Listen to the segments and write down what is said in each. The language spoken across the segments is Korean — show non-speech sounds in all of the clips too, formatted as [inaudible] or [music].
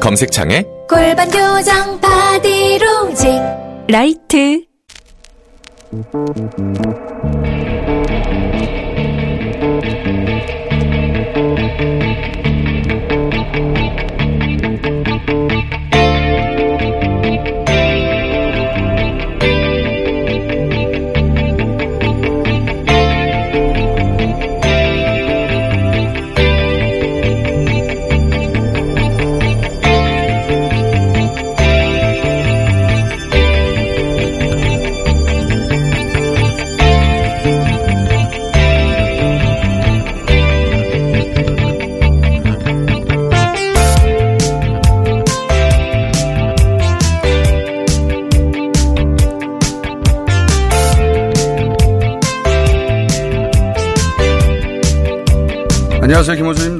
검색창에 골반 교정 바디로직 라이트.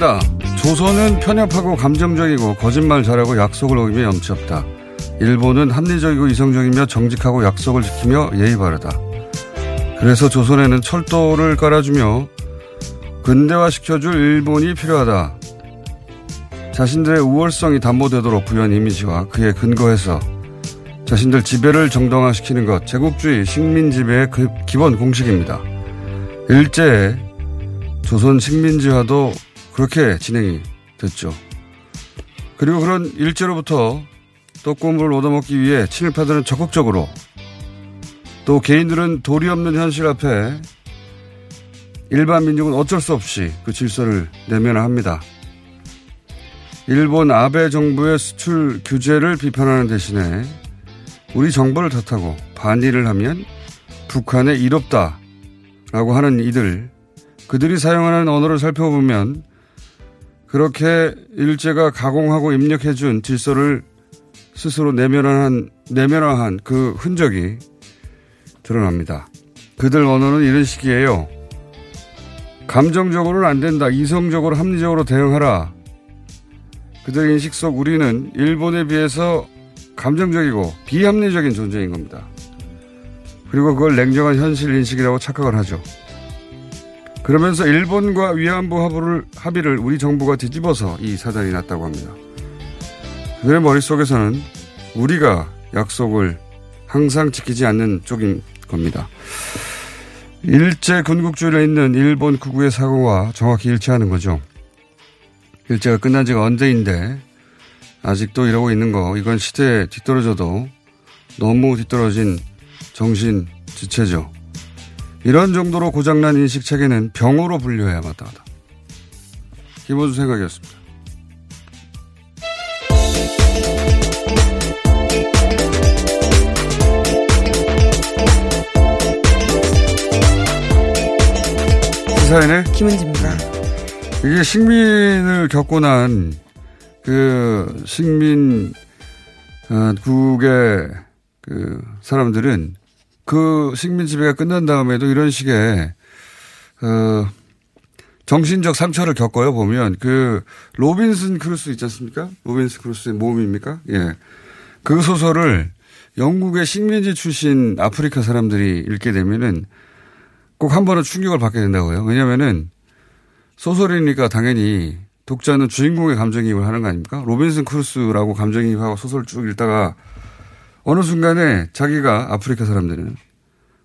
김호준입니다. 조선은 편협하고 감정적이고 거짓말 잘하고 약속을 어기며 염치 없다. 일본은 합리적이고 이성적이며 정직하고 약속을 지키며 예의 바르다. 그래서 조선에는 철도를 깔아주며 근대화시켜줄 일본이 필요하다. 자신들의 우월성이 담보되도록 부여한 이미지와 그에 근거해서 자신들 지배를 정당화시키는 것, 제국주의 식민 지배의 그 기본 공식입니다. 일제에 조선 식민지화도 그렇게 진행이 됐죠. 그리고 그런 일제로부터 떡고물을 얻어먹기 위해 친일파들은 적극적으로 또 개인들은 도리 없는 현실 앞에 일반 민족은 어쩔 수 없이 그 질서를 내면합니다. 일본 아베 정부의 수출 규제를 비판하는 대신에 우리 정부를 탓하고 반일을 하면 북한에 이롭다라고 하는 이들 그들이 사용하는 언어를 살펴보면 그렇게 일제가 가공하고 입력해준 질서를 스스로 내면화한, 내면화한 그 흔적이 드러납니다. 그들 언어는 이런 식이에요. 감정적으로는 안 된다. 이성적으로 합리적으로 대응하라. 그들의 인식 속 우리는 일본에 비해서 감정적이고 비합리적인 존재인 겁니다. 그리고 그걸 냉정한 현실 인식이라고 착각을 하죠. 그러면서 일본과 위안부 합의를, 합의를 우리 정부가 뒤집어서 이 사단이 났다고 합니다. 그들의 머릿속에서는 우리가 약속을 항상 지키지 않는 쪽인 겁니다. 일제 군국주의에 있는 일본 구구의 사고와 정확히 일치하는 거죠. 일제가 끝난 지가 언제인데 아직도 이러고 있는 거 이건 시대에 뒤떨어져도 너무 뒤떨어진 정신 지체죠. 이런 정도로 고장난 인식 체계는 병으로 분류해야 마땅하다. 김호준 생각이었습니다. 시사인의 김은지입니다. 이게 식민을 겪고 난 그 식민 어, 국의 그 사람들은 그 식민 지배가 끝난 다음에도 이런 식의 어 정신적 상처를 겪어요 보면 그 로빈슨 크루소 있지 않습니까? 로빈슨 크루소의 모험입니까? 예. 그 소설을 영국의 식민지 출신 아프리카 사람들이 읽게 되면은 꼭 한 번은 충격을 받게 된다고요. 왜냐면은 소설이니까 당연히 독자는 주인공의 감정이입을 하는 거 아닙니까? 로빈슨 크루소라고 감정이입하고 소설 쭉 읽다가 어느 순간에 자기가 아프리카 사람들은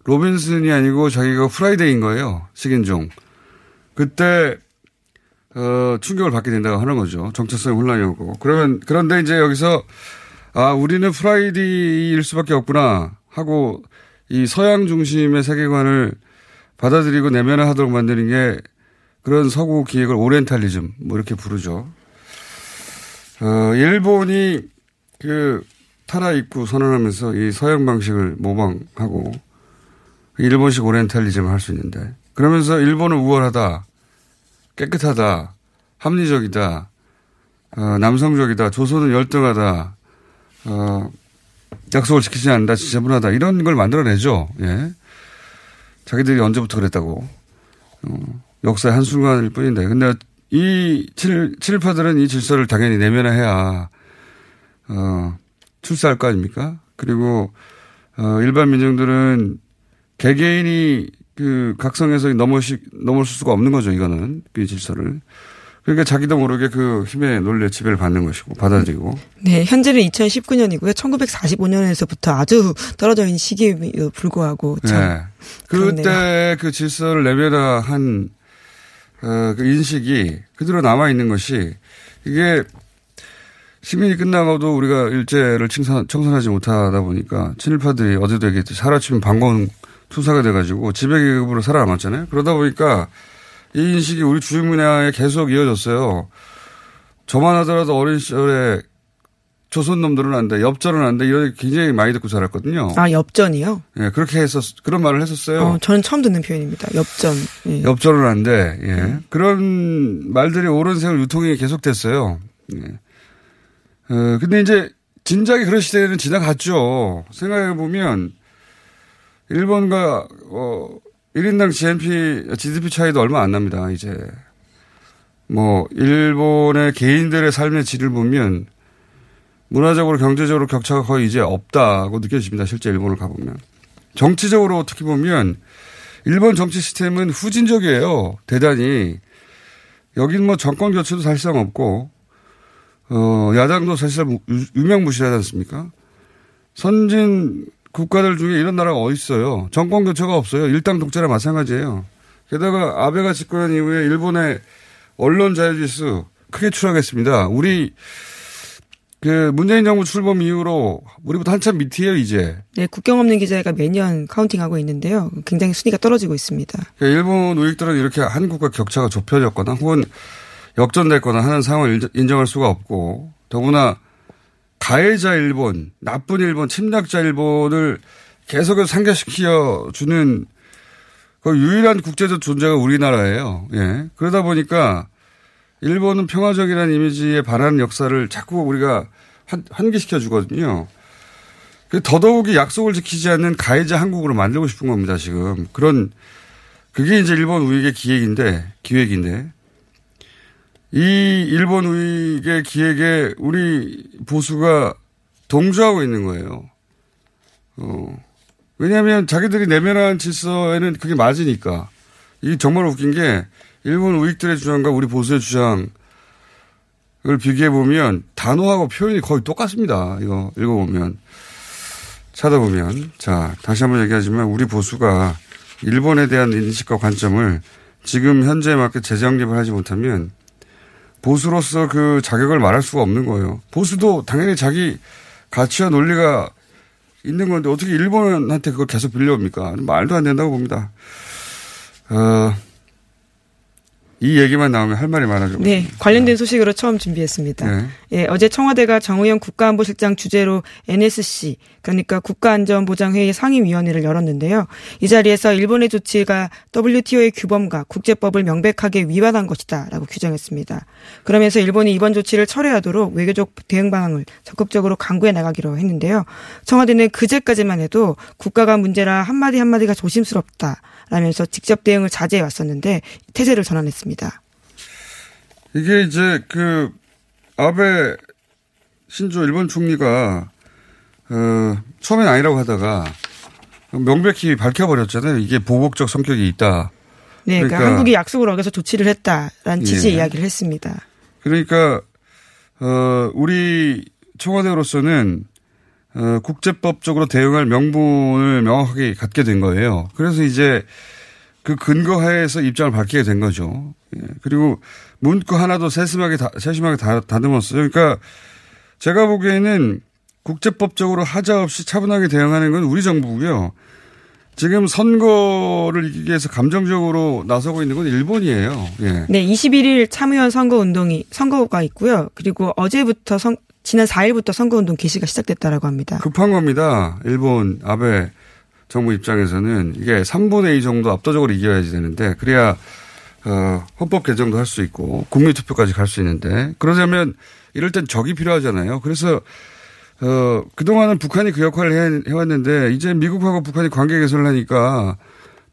로빈슨이 아니고 자기가 프라이데이인 거예요. 식인종. 그때 어, 충격을 받게 된다고 하는 거죠. 정체성의 혼란이 오고. 그러면 그런데 이제 여기서 아, 우리는 프라이데이일 수밖에 없구나 하고 이 서양 중심의 세계관을 받아들이고 내면화 하도록 만드는 게 그런 서구 기획을 오리엔탈리즘 뭐 이렇게 부르죠. 어, 일본이 그 탈아입구 선언하면서 이 서양 방식을 모방하고 일본식 오리엔탈리즘을 할 수 있는데 그러면서 일본은 우월하다, 깨끗하다, 합리적이다, 어, 남성적이다, 조선은 열등하다, 어, 약속을 지키지 않는다, 지저분하다 이런 걸 만들어내죠. 예. 자기들이 언제부터 그랬다고. 어, 역사의 한 순간일 뿐인데. 근데 이 칠, 칠파들은 이 질서를 당연히 내면화해야, 어, 출세할 거 아닙니까? 그리고, 어, 일반 민중들은 개개인이 그 각성해서 넘어시, 넘을 수가 없는 거죠, 이거는. 그 질서를. 그러니까 자기도 모르게 그 힘의 논리에 지배를 받는 것이고 받아들이고. 네, 현재는 2019년이고요. 1945년에서부터 아주 떨어져 있는 시기에 불구하고 참. 네. 그때 그렇네요. 그 질서를 내면화한 어, 그 인식이 그대로 남아 있는 것이 이게 시민이 끝나고도 우리가 일제를 청산, 청산하지 못하다 보니까 친일파들이 어제도 얘기했듯이 하루아침에 반공 투사가 돼가지고 지배계급으로 살아남았잖아요. 그러다 보니까 이 인식이 우리 주식 문화에 계속 이어졌어요. 저만 하더라도 어린 시절에 조선 놈들은 안 돼, 엽전은 안 돼, 이런 굉장히 많이 듣고 자랐거든요. 아, 엽전이요? 예, 네, 그렇게 했었, 그런 말을 했었어요. 어, 저는 처음 듣는 표현입니다. 엽전. 예. 엽전은 안 돼, 예. 네. 그런 말들이 오랜 세월 유통이 계속됐어요. 예. 어, 근데 이제 진작에 그런 시대는 지나갔죠. 생각해보면, 일본과, 어, 1인당 GNP, GDP 차이도 얼마 안 납니다, 이제. 뭐, 일본의 개인들의 삶의 질을 보면 문화적으로 경제적으로 격차가 거의 이제 없다고 느껴집니다. 실제 일본을 가보면. 정치적으로 어떻게 보면 일본 정치 시스템은 후진적이에요. 대단히. 여긴 뭐 정권 교체도 사실상 없고, 어, 야당도 사실상 유명무실하지 않습니까? 선진 국가들 중에 이런 나라가 어디 있어요? 정권 교체가 없어요. 일당 독재랑 마찬가지예요. 게다가 아베가 집권한 이후에 일본의 언론 자유지 수 크게 추락했습니다. 우리 그 문재인 정부 출범 이후로 우리보다 한참 밑이에요 이제. 네, 국경 없는 기자가 매년 카운팅하고 있는데요. 굉장히 순위가 떨어지고 있습니다. 그러니까 일본 우익들은 이렇게 한국과 격차가 좁혀졌거나 혹은 역전됐거나 하는 상황을 인정할 수가 없고 더구나 가해자 일본, 나쁜 일본, 침략자 일본을 계속해서 상계시켜 주는 그 유일한 국제적 존재가 우리나라예요. 예. 그러다 보니까 일본은 평화적이라는 이미지에 반하는 역사를 자꾸 우리가 환, 기시켜 주거든요. 그 더더욱이 약속을 지키지 않는 가해자 한국으로 만들고 싶은 겁니다, 지금. 그런, 그게 이제 일본 우익의 기획인데, 기획인데, 이 일본 우익의 기획에 우리 보수가 동조하고 있는 거예요. 어. 왜냐하면 자기들이 내면한 질서에는 그게 맞으니까. 이게 정말 웃긴 게 일본 우익들의 주장과 우리 보수의 주장을 비교해 보면 단어하고 표현이 거의 똑같습니다. 이거 읽어보면. 찾아보면. 자, 다시 한번 얘기하지만 우리 보수가 일본에 대한 인식과 관점을 지금 현재에 맞게 재정 개발하지 못하면 보수로서 그 자격을 말할 수가 없는 거예요. 보수도 당연히 자기 가치와 논리가 있는 건데 어떻게 일본한테 그걸 계속 빌려옵니까? 말도 안 된다고 봅니다. 어, 이 얘기만 나오면 할 말이 많아져. 네, 관련된 소식으로 처음 준비했습니다. 네. 예, 어제 청와대가 정의용 국가안보실장 주재로 NSC 그러니까 국가안전보장회의 상임위원회를 열었는데요. 이 자리에서 일본의 조치가 WTO의 규범과 국제법을 명백하게 위반한 것이다라고 규정했습니다. 그러면서 일본이 이번 조치를 철회하도록 외교적 대응 방안을 적극적으로 강구해 나가기로 했는데요. 청와대는 그제까지만 해도 국가가 문제라 한마디 한마디가 조심스럽다. 라면서 직접 대응을 자제해 왔었는데 태세를 전환했습니다. 이게 이제 그 아베 신조 일본 총리가 어, 처음엔 아니라고 하다가 명백히 밝혀버렸잖아요. 이게 보복적 성격이 있다. 네, 그러니까, 그러니까 한국이 약속을 어겨서 조치를 했다라는 취지의 예. 이야기를 했습니다. 그러니까 어, 우리 청와대로서는 어, 국제법적으로 대응할 명분을 명확하게 갖게 된 거예요. 그래서 이제 그 근거 하에서 입장을 밝히게 된 거죠. 예. 그리고 문구 하나도 세심하게 다, 세심하게 다, 다듬었어요. 그러니까 제가 보기에는 국제법적으로 하자 없이 차분하게 대응하는 건 우리 정부고요. 지금 선거를 이기기 위해서 감정적으로 나서고 있는 건 일본이에요. 예. 네, 21일 참의원 선거 운동이 선거가 있고요. 그리고 어제부터 선, 지난 4일부터 선거 운동 개시가 시작됐다라고 합니다. 급한 겁니다. 일본 아베 정부 입장에서는 이게 3분의 2 정도 압도적으로 이겨야지 되는데 그래야 어, 헌법 개정도 할 수 있고 국민 투표까지 갈 수 있는데 그러자면 이럴 땐 적이 필요하잖아요. 그래서 어, 그동안은 북한이 그 역할을 해, 왔는데 이제 미국하고 북한이 관계 개선을 하니까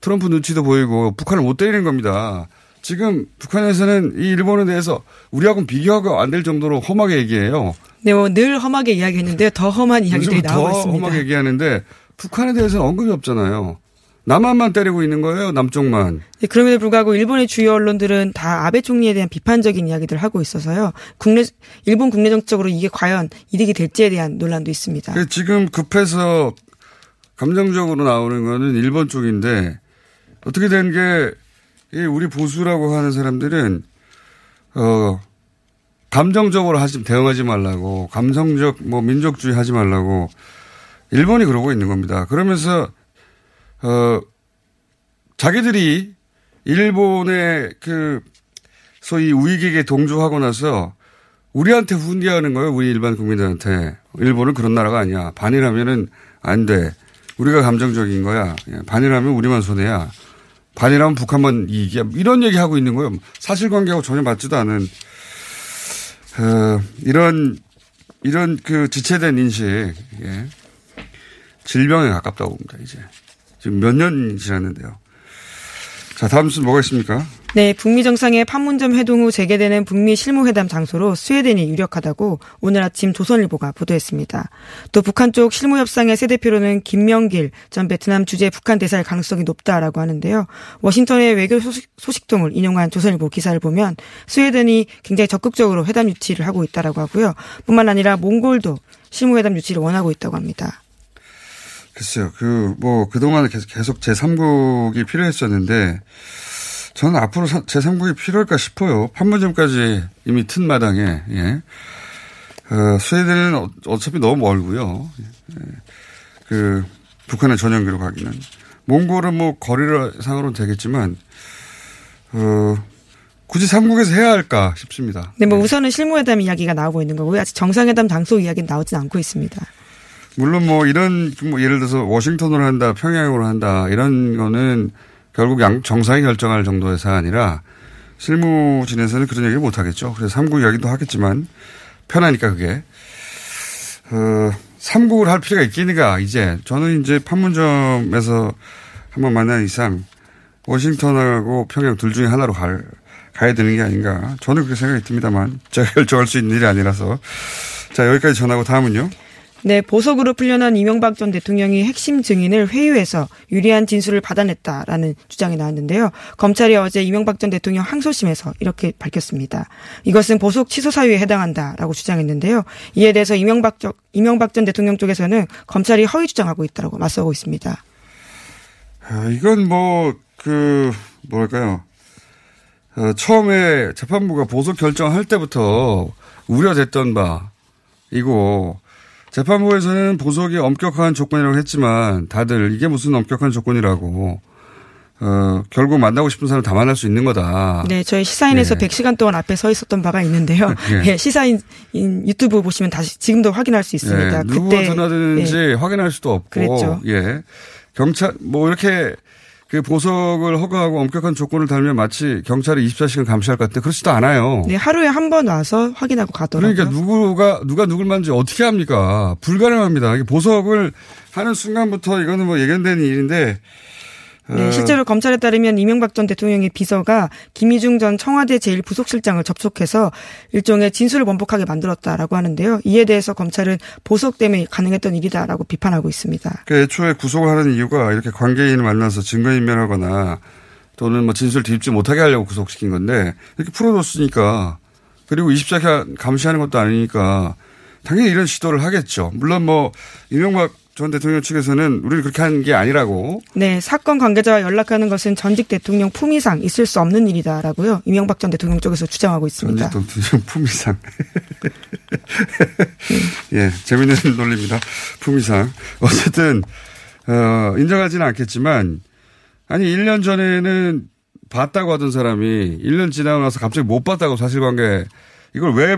트럼프 눈치도 보이고 북한을 못 때리는 겁니다. 지금 북한에서는 이 일본에 대해서 우리하고는 비교하고 안 될 정도로 험하게 얘기해요. 네, 뭐 늘 험하게 이야기했는데요. 더 험한 이야기들이 나오고 더 있습니다. 험하게 얘기하는데 북한에 대해서는 언급이 없잖아요. 남한만 때리고 있는 거예요, 남쪽만. 네, 그럼에도 불구하고 일본의 주요 언론들은 다 아베 총리에 대한 비판적인 이야기들을 하고 있어서요. 국내 일본 국내 정적으로 이게 과연 이득이 될지에 대한 논란도 있습니다. 지금 급해서 감정적으로 나오는 거는 일본 쪽인데 어떻게 된 게 우리 보수라고 하는 사람들은 어 감정적으로 하지 대응하지 말라고 감성적 뭐 민족주의 하지 말라고 일본이 그러고 있는 겁니다. 그러면서 어, 자기들이 일본의 그 소위 우익에게 동조하고 나서 우리한테 훈계하는 거예요. 우리 일반 국민들한테. 일본은 그런 나라가 아니야. 반이라면은 안 돼. 우리가 감정적인 거야. 예, 반이라면 우리만 손해야. 반이라면 북한만 이익이야. 이런 얘기 하고 있는 거예요. 사실관계하고 전혀 맞지도 않은, 어, 이런, 이런 그 지체된 인식, 예. 질병에 가깝다고 봅니다, 이제. 지금 몇 년이 지났는데요. 자, 다음 순 뭐가 있습니까? 네, 북미 정상의 판문점 회동 후 재개되는 북미 실무회담 장소로 스웨덴이 유력하다고 오늘 아침 조선일보가 보도했습니다. 또 북한 쪽 실무협상의 새 대표로는 김명길 전 베트남 주재 북한 대사일 가능성이 높다라고 하는데요. 워싱턴의 외교 소식, 소식통을 인용한 조선일보 기사를 보면 스웨덴이 굉장히 적극적으로 회담 유치를 하고 있다라고 하고요. 뿐만 아니라 몽골도 실무회담 유치를 원하고 있다고 합니다. 글쎄요. 그, 뭐, 그동안 계속, 계속 제3국이 필요했었는데, 저는 앞으로 제3국이 필요할까 싶어요. 판문점까지 이미 튼 마당에, 예. 어, 스웨덴은 어, 어차피 너무 멀고요. 예. 그, 북한의 전용기로 가기는. 몽골은 뭐, 거리상으로는 되겠지만, 어, 굳이 삼국에서 해야 할까 싶습니다. 네, 뭐 네. 우선은 실무회담 이야기가 나오고 있는 거고요. 아직 정상회담 당소 이야기는 나오진 않고 있습니다. 물론 뭐 이런 뭐 예를 들어서 워싱턴으로 한다, 평양으로 한다 이런 거는 결국 양 정상이 결정할 정도의 사안이라 실무진에서는 그런 얘기 못 하겠죠. 그래서 삼국 이야기도 하겠지만 편하니까 그게 어, 삼국을 할 필요가 있겠는가 이제 저는 이제 판문점에서 한번 만난 이상 워싱턴하고 평양 둘 중에 하나로 갈 가야 되는 게 아닌가 저는 그렇게 생각이 듭니다만 제가 [laughs] 결정할 수 있는 일이 아니라서 자 여기까지 전하고 다음은요. 네, 보석으로 풀려난 이명박 전 대통령이 핵심 증인을 회유해서 유리한 진술을 받아냈다라는 주장이 나왔는데요. 검찰이 어제 이명박 전 대통령 항소심에서 이렇게 밝혔습니다. 이것은 보석 취소 사유에 해당한다라고 주장했는데요. 이에 대해서 이명박, 적, 이명박 전 대통령 쪽에서는 검찰이 허위 주장하고 있다고 맞서고 있습니다. 아, 이건 뭐, 그, 뭐랄까요. 어, 처음에 재판부가 보석 결정할 때부터 우려됐던 바, 이고 재판부에서는 보석이 엄격한 조건이라고 했지만 다들 이게 무슨 엄격한 조건이라고 어, 결국 만나고 싶은 사람 다 만날 수 있는 거다. 네, 저희 시사인에서 예. 100시간 동안 앞에 서 있었던 바가 있는데요. [laughs] 예. 예 시사인 유튜브 보시면 다시 지금도 확인할 수 있습니다. 예, 누구가 전화드는지 예. 확인할 수도 없고. 그랬죠. 예. 경찰 뭐 이렇게 그 보석을 허가하고 엄격한 조건을 달면 마치 경찰이 24시간 감시할 것 같은데 그렇지도 않아요. 네, 하루에 한 번 와서 확인하고 가더라고요. 그러니까 누구가 누가 누굴 만지 어떻게 합니까? 불가능합니다. 보석을 하는 순간부터 이거는 뭐 예견되는 일인데 네, 어. 실제로 검찰에 따르면 이명박 전 대통령의 비서가 김희중 전 청와대 제1부속실장을 접촉해서 일종의 진술을 번복하게 만들었다라고 하는데요. 이에 대해서 검찰은 보석 때문에 가능했던 일이다라고 비판하고 있습니다. 그 애초에 구속을 하는 이유가 이렇게 관계인을 만나서 증거인멸하거나 또는 뭐 진술 뒤집지 못하게 하려고 구속시킨 건데 이렇게 풀어줬으니까 그리고 24시간 감시하는 것도 아니니까 당연히 이런 시도를 하겠죠. 물론 뭐 이명박 전 대통령 측에서는 우리는 그렇게 한 게 아니라고. 네, 사건 관계자와 연락하는 것은 전직 대통령 품위상 있을 수 없는 일이다라고요. 이명박 전 대통령 쪽에서 주장하고 있습니다. 전직 대통령 품위상. [laughs] 예, 재밌는 [laughs] 논리입니다. 품위상. 어쨌든 어, 인정하지는 않겠지만 아니 1년 전에는 봤다고 하던 사람이 1년 지나고 나서 갑자기 못 봤다고 사실관계 이걸 왜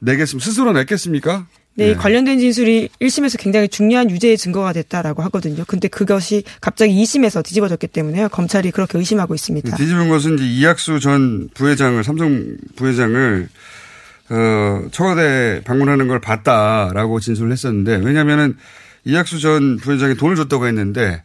내겠습니까? 스스로 냈겠습니까? 네, 네, 관련된 진술이 1심에서 굉장히 중요한 유죄의 증거가 됐다라고 하거든요. 근데 그것이 갑자기 2심에서 뒤집어졌기 때문에요. 검찰이 그렇게 의심하고 있습니다. 뒤집은 것은 이제 이학수 전 부회장을 삼성 부회장을 어, 청와대 방문하는 걸 봤다라고 진술을 했었는데 왜냐면은 이학수 전 부회장이 돈을 줬다고 했는데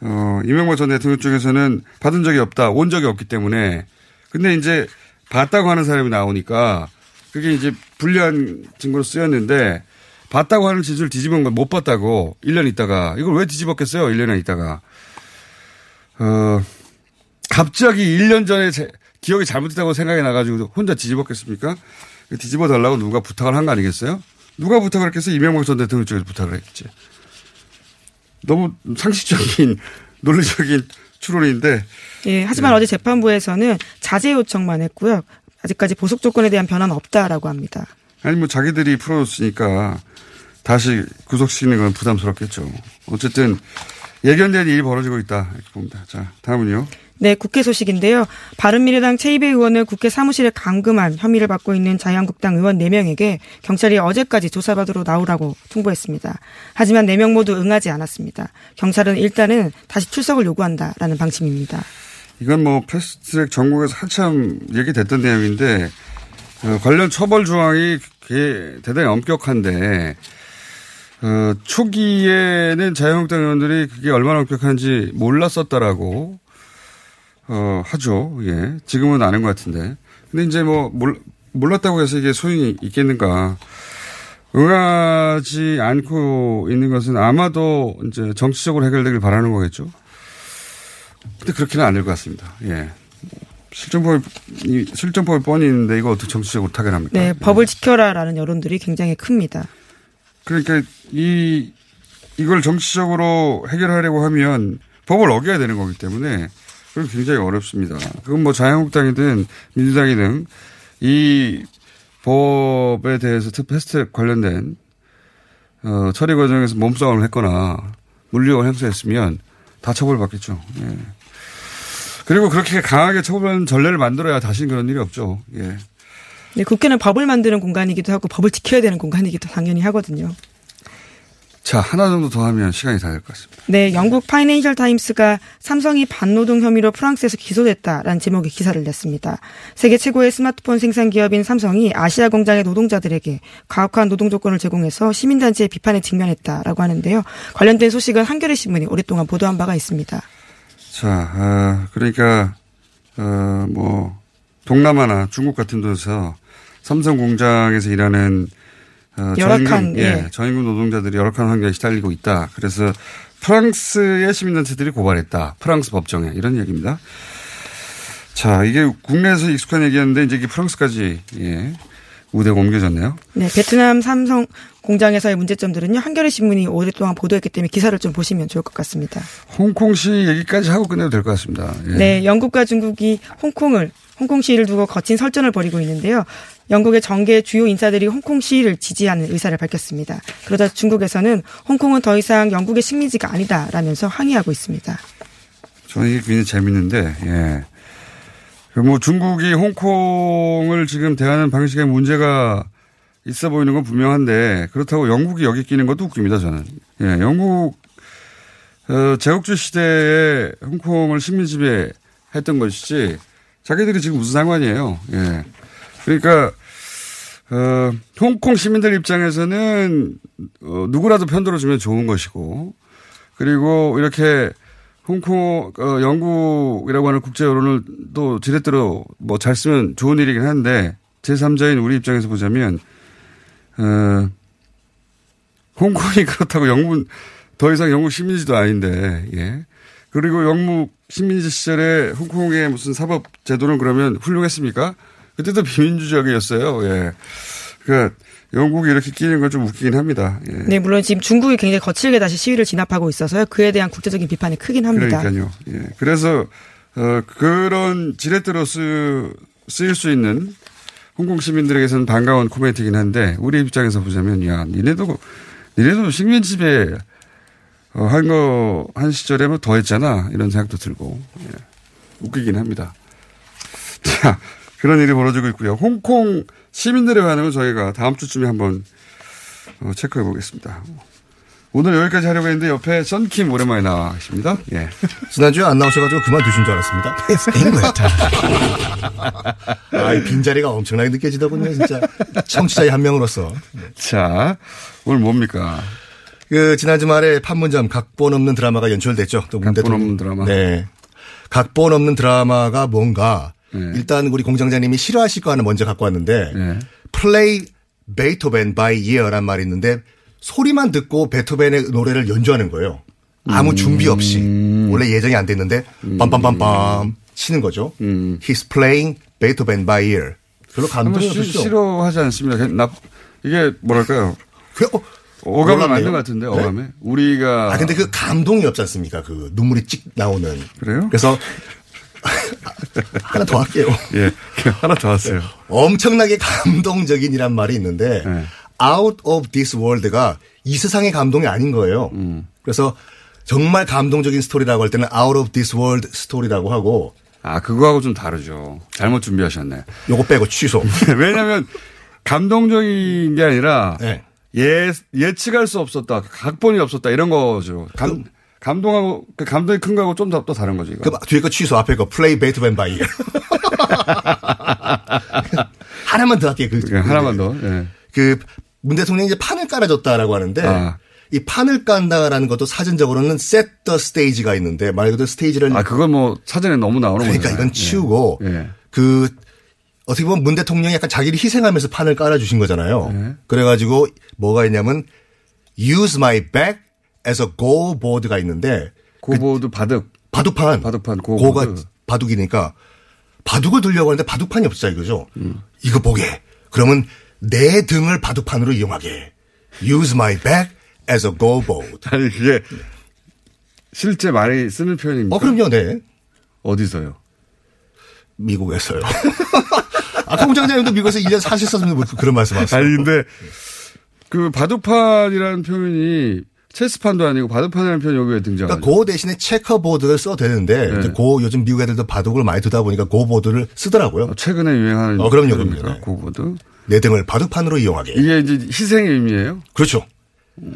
어, 이명박 전 대통령 쪽에서는 받은 적이 없다, 온 적이 없기 때문에 근데 이제 봤다고 하는 사람이 나오니까 그게 이제 불리한 증거로 쓰였는데 봤다고 하는 진술을 뒤집은 건 못 봤다고 1년 있다가 이걸 왜 뒤집었겠어요? 1년에 있다가 어 갑자기 1년 전에 제, 기억이 잘못됐다고 생각이 나가지고 혼자 뒤집었겠습니까? 뒤집어 달라고 누가 부탁을 한 거 아니겠어요? 누가 부탁을 했겠어요? 이명박 전 대통령 쪽에서 부탁을 했겠지. 너무 상식적인 [laughs] 논리적인 추론인데. 예, 하지만 네. 어제 재판부에서는 자제 요청만 했고요. 아직까지 보석 조건에 대한 변화는 없다라고 합니다. 아니 뭐 자기들이 풀어줬으니까 다시 구속시키는 건 부담스럽겠죠. 어쨌든 예견된 일이 벌어지고 있다 이렇게 봅니다. 자 다음은요. 네, 국회 소식인데요. 바른미래당 최이배 의원을 국회 사무실에 감금한 혐의를 받고 있는 자유한국당 의원 4명에게 경찰이 어제까지 조사받으러 나오라고 통보했습니다. 하지만 4명 모두 응하지 않았습니다. 경찰은 일단은 다시 출석을 요구한다라는 방침입니다. 이건 뭐 패스트트랙 전국에서 한참 얘기됐던 내용인데 어, 관련 처벌 조항이 대단히 엄격한데 어, 초기에는 자유한국당 의원들이 그게 얼마나 엄격한지 몰랐었다라고 어, 하죠. 예. 지금은 아는 것 같은데. 근데 이제 뭐 몰, 몰랐다고 해서 이게 소용이 있겠는가. 응하지 않고 있는 것은 아마도 이제 정치적으로 해결되길 바라는 거겠죠. 근데 그렇게는 안될것 같습니다. 예. 실정법이, 실정법이 뻔히 있는데 이거 어떻게 정치적으로 타결합니까? 네, 법을 지켜라라는 여론들이 굉장히 큽니다. 그러니까 이, 이걸 정치적으로 해결하려고 하면 법을 어겨야 되는 거기 때문에 그건 굉장히 어렵습니다. 그건 뭐 자유한국당이든 민주당이든 이 법에 대해서 패스트 관련된 어, 처리 과정에서 몸싸움을 했거나 물리력을 행사했으면 다 처벌받겠죠. 예. 그리고 그렇게 강하게 처벌하는 전례를 만들어야 다시는 그런 일이 없죠. 예. 네, 국회는 법을 만드는 공간이기도 하고 법을 지켜야 되는 공간이기도 당연히 하거든요. 자, 하나 정도 더 하면 시간이 다 될 것 같습니다. 네, 영국 파이낸셜 타임스가 삼성이 반노동 혐의로 프랑스에서 기소됐다라는 제목의 기사를 냈습니다. 세계 최고의 스마트폰 생산 기업인 삼성이 아시아 공장의 노동자들에게 가혹한 노동 조건을 제공해서 시민단체의 비판에 직면했다라고 하는데요. 관련된 소식은 한겨레 신문이 오랫동안 보도한 바가 있습니다. 자, 어, 그러니까 어, 뭐 동남아나 중국 같은 데서 삼성 공장에서 일하는 어, 열악한 예, 예. 저임금 노동자들이 열악한 환경에 시달리고 있다. 그래서 프랑스의 시민단체들이 고발했다. 프랑스 법정에 이런 얘기입니다. 자, 이게 국내에서 익숙한 얘기였는데 이제 이게 프랑스까지 예, 무대가 옮겨졌네요. 네, 베트남 삼성 공장에서의 문제점들은요. 한겨레 신문이 오랫동안 보도했기 때문에 기사를 좀 보시면 좋을 것 같습니다. 홍콩시 얘기까지 하고 끝내도 될 것 같습니다. 예. 네, 영국과 중국이 홍콩을 홍콩 시위를 두고 거친 설전을 벌이고 있는데요. 영국의 정계 주요 인사들이 홍콩 시위를 지지하는 의사를 밝혔습니다. 그러다 중국에서는 홍콩은 더 이상 영국의 식민지가 아니다라면서 항의하고 있습니다. 저는 이게 굉장히 재밌는데, 예. 뭐 중국이 홍콩을 지금 대하는 방식에 문제가 있어 보이는 건 분명한데 그렇다고 영국이 여기 끼는 것도 웃깁니다 저는. 예, 영국 어, 제국주 시대에 홍콩을 식민지배 했던 것이지 자기들이 지금 무슨 상관이에요. 예. 그러니까 어, 홍콩 시민들 입장에서는 어, 누구라도 편들어 주면 좋은 것이고 그리고 이렇게 홍콩 어, 영국이라고 하는 국제 여론을 또 지렛대로 뭐 잘 쓰면 좋은 일이긴 한데 제3자인 우리 입장에서 보자면 어, 홍콩이 [laughs] 그렇다고 영국은 더 이상 영국 시민지도 아닌데 예. 그리고 영국 식민지 시절에 홍콩의 무슨 사법 제도는 그러면 훌륭했습니까? 그때도 비민주적이었어요. 예. 그러니까 영국이 이렇게 끼는 건 좀 웃기긴 합니다. 예. 네, 물론 지금 중국이 굉장히 거칠게 다시 시위를 진압하고 있어서요. 그에 대한 국제적인 비판이 크긴 합니다. 그러니까요. 예. 그래서 어, 그런 지렛대로 쓰, 쓰일 수 있는 홍콩 시민들에게서는 반가운 코멘트이긴 한데 우리 입장에서 보자면 야 니네도 니네도 식민 지배 어, 한거 한 시절에 뭐 더 했잖아 이런 생각도 들고 예. 웃기긴 합니다. [laughs] 자 그런 일이 벌어지고 있고요. 홍콩 시민들의 반응은 저희가 다음 주쯤에 한번 어, 체크해 보겠습니다. 오늘 여기까지 하려고 했는데 옆에 썬킴 오랜만에 나와 계십니다. 예. [laughs] 지난주에 안 나오셔가지고 그만두신 줄 알았습니다. [laughs] 아, 이 빈자리가 엄청나게 느껴지더군요, 진짜. 청취자의 한 명으로서. 자, 오늘 뭡니까? 그, 지난 주 말에 판문점 각본 없는 드라마가 연출됐죠. 또 각본 없는 드라마. 네. 각본 없는 드라마가 뭔가. 네. 일단 우리 공장장님이 싫어하실 거 하나 먼저 갖고 왔는데. 네. play Beethoven by ear란 말이 있는데 소리만 듣고 베토벤의 노래를 연주하는 거예요. 아무 준비 없이. 음. 원래 예정이 안 됐는데 빰빰빰빰 치는 거죠. 음. He's playing Beethoven by ear. 별로 감동이 없죠. 싫어하지 않습니다. 나 이게 뭐랄까요? 그, 어, 어감을 만든 것 같은데 네? 어감에 우리가 아 근데 그 감동이 없지 않습니까? 그 눈물이 찍 나오는 그래요? 그래서 하나 더 할게요. 예, 하나 더 하세요. 엄청나게 감동적인이란 말이 있는데 네. out of this world가 이 세상의 감동이 아닌 거예요. 음. 그래서 정말 감동적인 스토리라고 할 때는 out of this world 스토리라고 하고 아, 그거하고 좀 다르죠. 잘못 준비하셨네. 요거 빼고 취소. [laughs] 왜냐면 감동적인 게 아니라 네. 예, 예측할 수 없었다. 각본이 없었다. 이런 거죠. 감, 그, 감동하고, 그 감동이 큰 거하고 좀 더 또 다른 거죠. 이거. 그 뒤에 거 취소, 앞에 거 play Beethoven by. [laughs] 하나만 더 할게요. 그, 그 하나만 더. 네. 그 문 대통령이 이제 판을 깔아줬다라고 하는데 아. 이 판을 깐다라는 것도 사전적으로는 set the stage가 있는데 말 그대로 stage를 아 그건 뭐 사전에 너무 나오는 거니까 그러니까 이건 치우고 예. 예. 그 어떻게 보면 문 대통령이 약간 자기를 희생하면서 판을 깔아주신 거잖아요. 예. 그래가지고 뭐가 있냐면 use my back as a go board가 있는데 고 보드 그 바둑 바둑판 바둑판 고보드. 고가 바둑이니까 바둑을 들려고 하는데 바둑판이 없자 이거죠. 음. 이거 보게. 그러면 내 등을 바둑판으로 이용하게. Use my back as a goalboard. 아니 그게 실제 말이 쓰는 표현입니까? 어 그럼요, 네. 어디서요? 미국에서요. [laughs] 아까 공장장님도 미국에서 1년 사셨었는데 뭐 그런 말씀하세요. 아니 근데 그 바둑판이라는 표현이 체스판도 아니고 바둑판이라는 표현이 여기에 등장하죠. 그러니까 고 대신에 체커보드를 써도 되는데 네. 고 요즘 미국 애들도 바둑을 많이 두다 보니까 고보드를 쓰더라고요. 어, 최근에 유행하는 어 그럼요, 그럼요. 네. 고보드. 내 등을 바둑판으로 이용하게. 이게 이제 희생의 의미예요? 그렇죠.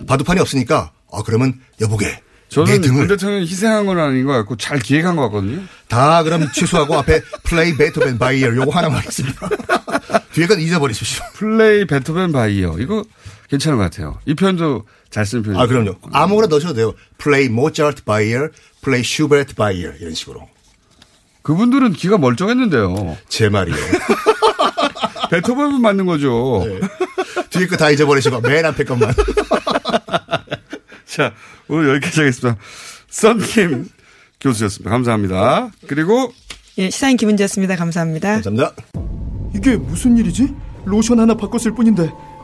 바둑판이 없으니까 아 그러면 여보게 저는 문 대통령 희생한 건 아닌 것 같고 잘 기획한 것 같거든요. 다 그럼 취소하고 앞에 play Beethoven by ear 요거 하나만 하겠습니다. [laughs] 뒤에 건 잊어버리십시오. play Beethoven by ear 이거 괜찮은 것 같아요. 이 표현도 잘 쓴 표현이에요. 아 그럼요. 아무거나 넣으셔도 돼요. play Mozart by ear, play Schubert by ear 이런 식으로. 그분들은 귀가 멀쩡했는데요. 제 말이에요. [laughs] 베토벤은 맞는 거죠. 네. 뒤에 거 다 잊어버리시고 맨 앞에 것만. [laughs] 자, 오늘 여기까지 하겠습니다. 썬킴 교수였습니다. 감사합니다. 그리고 예, 시사인 김은지였습니다. 감사합니다. 감사합니다. 이게 무슨 일이지? 로션 하나 바꿨을 뿐인데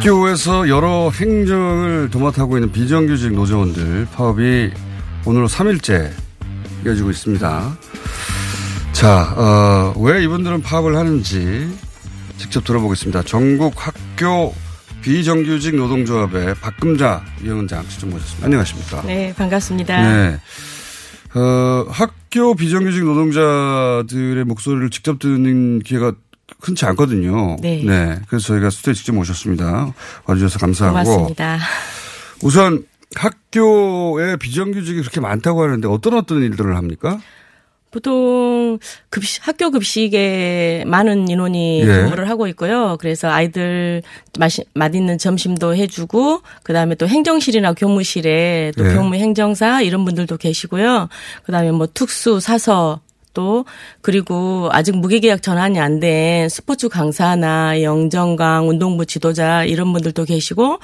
학교에서 여러 행정을 도맡아하고 있는 비정규직 노조원들 파업이 오늘로 3일째 이어지고 있습니다. 자, 어, 왜 이분들은 파업을 하는지 직접 들어보겠습니다. 전국 학교 비정규직 노동조합의 박금자 위원장 직접 모셨습니다. 안녕하십니까? 네, 반갑습니다. 네. 어, 학교 비정규직 노동자들의 목소리를 직접 듣는 기회가 흔치 않거든요. 네. 네. 그래서 저희가 스튜디오에 직접 모셨습니다. 와주셔서 감사하고. 고맙습니다. 우선 학교에 비정규직이 그렇게 많다고 하는데 어떤 어떤 일들을 합니까? 보통 급식, 학교 급식에 많은 인원이 예. 근무를 하고 있고요. 그래서 아이들 맛이, 맛있는 점심도 해주고, 그 다음에 또 행정실이나 교무실에 또 예. 교무 행정사 이런 분들도 계시고요. 그 다음에 뭐 특수 사서 또 그리고 아직 무계계약 전환이 안 된 스포츠 강사나 영정강 운동부 지도자 이런 분들도 계시고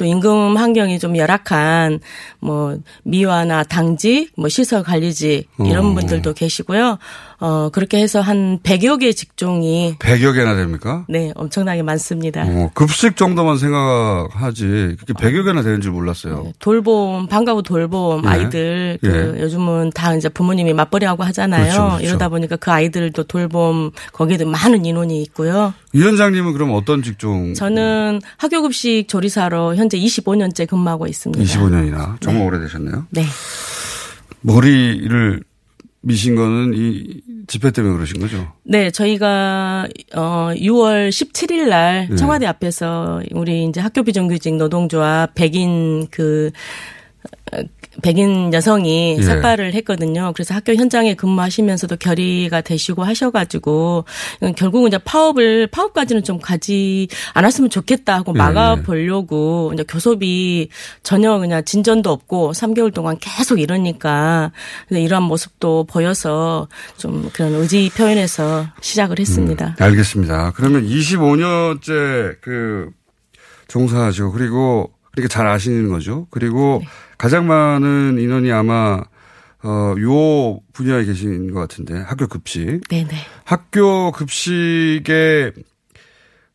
또 임금 환경이 좀 열악한 뭐 미화나 당직 뭐 시설 관리직 이런 어. 분들도 계시고요. 어 그렇게 해서 한 100여 개 직종이 100여 개나 됩니까? 네, 엄청나게 많습니다. 어, 급식 정도만 생각하지 그렇게 100여 개나 되는 줄 몰랐어요. 돌봄, 방과 후 돌봄 예. 아이들 그 예. 요즘은 다 이제 부모님이 맞벌이하고 하잖아요. 그렇죠, 그렇죠. 이러다 보니까 그 아이들도 돌봄 거기에도 많은 인원이 있고요. 위원장님은 그럼 어떤 직종? 저는 학교급식 조리사로 현재 25년째 근무하고 있습니다. 25년이나 정말 오래되셨네요. 네. 머리를 미신 거는 이 집회 때문에 그러신 거죠? 네, 저희가 어 6월 17일 날 네. 청와대 앞에서 우리 이제 학교 비정규직 노동조합 백인 그 어, 백인 여성이 예. 삭발을 했거든요. 그래서 학교 현장에 근무하시면서도 결의가 되시고 하셔가지고 결국은 이제 파업을 파업까지는 좀 가지 않았으면 좋겠다 하고 예, 막아 예. 보려고 이제 교섭이 전혀 그냥 진전도 없고 3개월 동안 계속 이러니까 이러한 모습도 보여서 좀 그런 의지 표현에서 시작을 했습니다. 음, 알겠습니다. 그러면 25년째 그 종사하시고 그리고 그렇게 잘 아시는 거죠. 그리고 네. 가장 많은 인원이 아마 어, 요 분야에 계신 것 같은데 학교 급식. 네네. 학교 급식의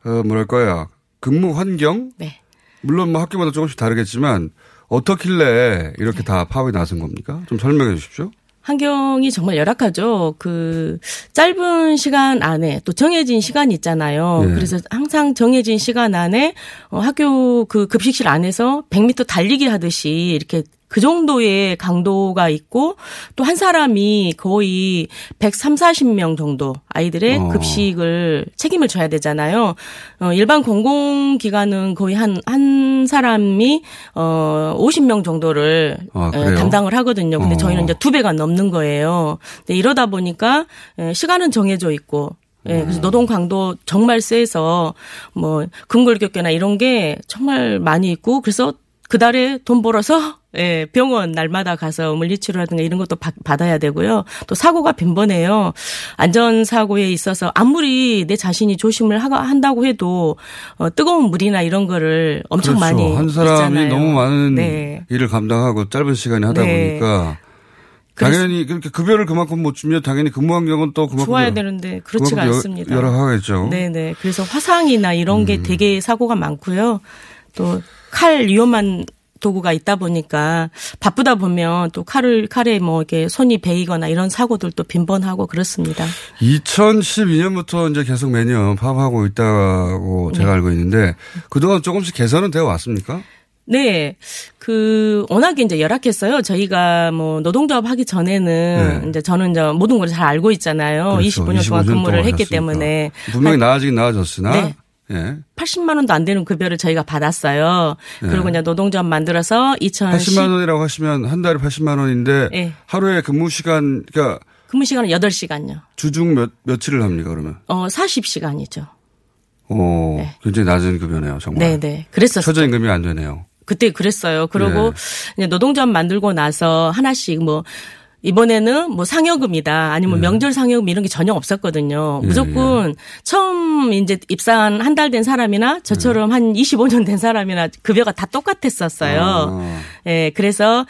어, 뭐랄까요 근무 환경. 네. 물론 뭐 학교마다 조금씩 다르겠지만 어떻길래 이렇게 다 파업에 나선 겁니까? 좀 설명해 주십시오. 환경이 정말 열악하죠. 그 짧은 시간 안에 또 정해진 시간이 있잖아요. 네. 그래서 항상 정해진 시간 안에 어, 학교 그 급식실 안에서 100m 달리기 하듯이 이렇게 그 정도의 강도가 있고 또 한 사람이 거의 130, 40명 정도 아이들의 어. 급식을 책임을 져야 되잖아요. 어, 일반 공공기관은 거의 한, 한 사람이 어, 50명 정도를 아, 에, 그래요? 담당을 하거든요. 근데 어. 저희는 이제 두 배가 넘는 거예요. 근데 이러다 보니까 에, 시간은 정해져 있고 예, 그래서 노동 강도 정말 세서 뭐 근골격계나 이런 게 정말 많이 있고 그래서 그 달에 돈 벌어서 예, 병원 날마다 가서 물리치료라든가 이런 것도 받, 받아야 되고요. 또 사고가 빈번해요. 안전 사고에 있어서 아무리 내 자신이 조심을 하, 한다고 해도 어, 뜨거운 물이나 이런 거를 엄청 그렇죠. 많이 한 사람이 있잖아요. 너무 많은 네. 일을 감당하고 짧은 시간에 하다 네. 보니까 당연히 그렇게 급여를 그만큼 못 주면 당연히 근무 환경은 또 그만큼 좋아야 여- 되는데 그렇지가 않습니다. 열악하겠죠. 네네. 그래서 화상이나 이런 음. 게 되게 사고가 많고요. 또 칼 위험한 도구가 있다 보니까 바쁘다 보면 또 칼을 칼에 뭐 이렇게 손이 베이거나 이런 사고들도 빈번하고 그렇습니다. 2012년부터 이제 계속 매년 파업하고 있다고 제가 네. 알고 있는데 그동안 조금씩 개선은 되어 왔습니까? 네. 그, 워낙에 이제 열악했어요. 저희가 뭐, 노동조합 하기 전에는 네. 이제 저는 이제 모든 걸 잘 알고 있잖아요. 그렇죠. 25년 동안 25년 근무를 동안 했기 하셨으니까. 때문에. 분명히 한 나아지긴 나아졌으나 네. 예. 80만 원도 안 되는 급여를 저희가 받았어요. 네. 그리고 이제 노동조합 만들어서 2010 80만 원이라고 하시면 한 달에 80만 원인데 네. 하루에 근무 시간 그러니까 근무 시간은 8시간요. 주중 몇 며칠을 합니까 그러면? 어, 40시간이죠. 어, 굉장히 낮은 급여네요, 정말. 네, 네. 그랬었어요. 최저임금이 안 되네요. 그때 그랬어요. 그리고 네. 이제 노동조합 만들고 나서 하나씩 뭐 이번에는 뭐 상여금이다 아니면 명절 상여금 이런 게 전혀 없었거든요. 예, 무조건 처음 이제 입사한 한 달 된 사람이나 저처럼 한 25년 된 사람이나 급여가 다 똑같았었어요. 아. 예, 그래서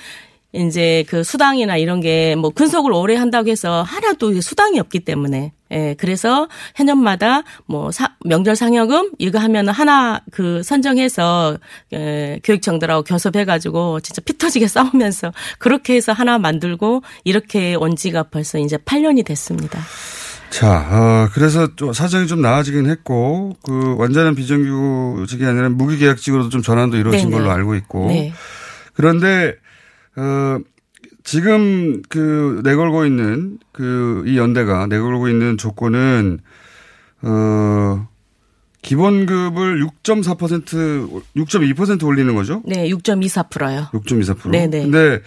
이제 그 수당이나 이런 게 뭐 근속을 오래 한다고 해서 하나도 수당이 없기 때문에 예, 그래서 해년마다 뭐 사, 명절 상여금 이거 하면 하나 그 선정해서 에, 교육청들하고 교섭해가지고 진짜 피 터지게 [laughs] 싸우면서 그렇게 해서 하나 만들고 이렇게 온 지가 벌써 이제 8년이 됐습니다. 자, 어, 그래서 좀 사정이 좀 나아지긴 했고, 그, 완전한 비정규직이 아니라 무기계약직으로도 좀 전환도 이루어진 네네. 걸로 알고 있고. 네. 그런데, 어, 지금 그 내걸고 있는 그 이 연대가 내걸고 있는 조건은, 어, 기본급을 6.4%, 6.2% 올리는 거죠? 네, 6.24%요. 6.24%. 네 네. 근데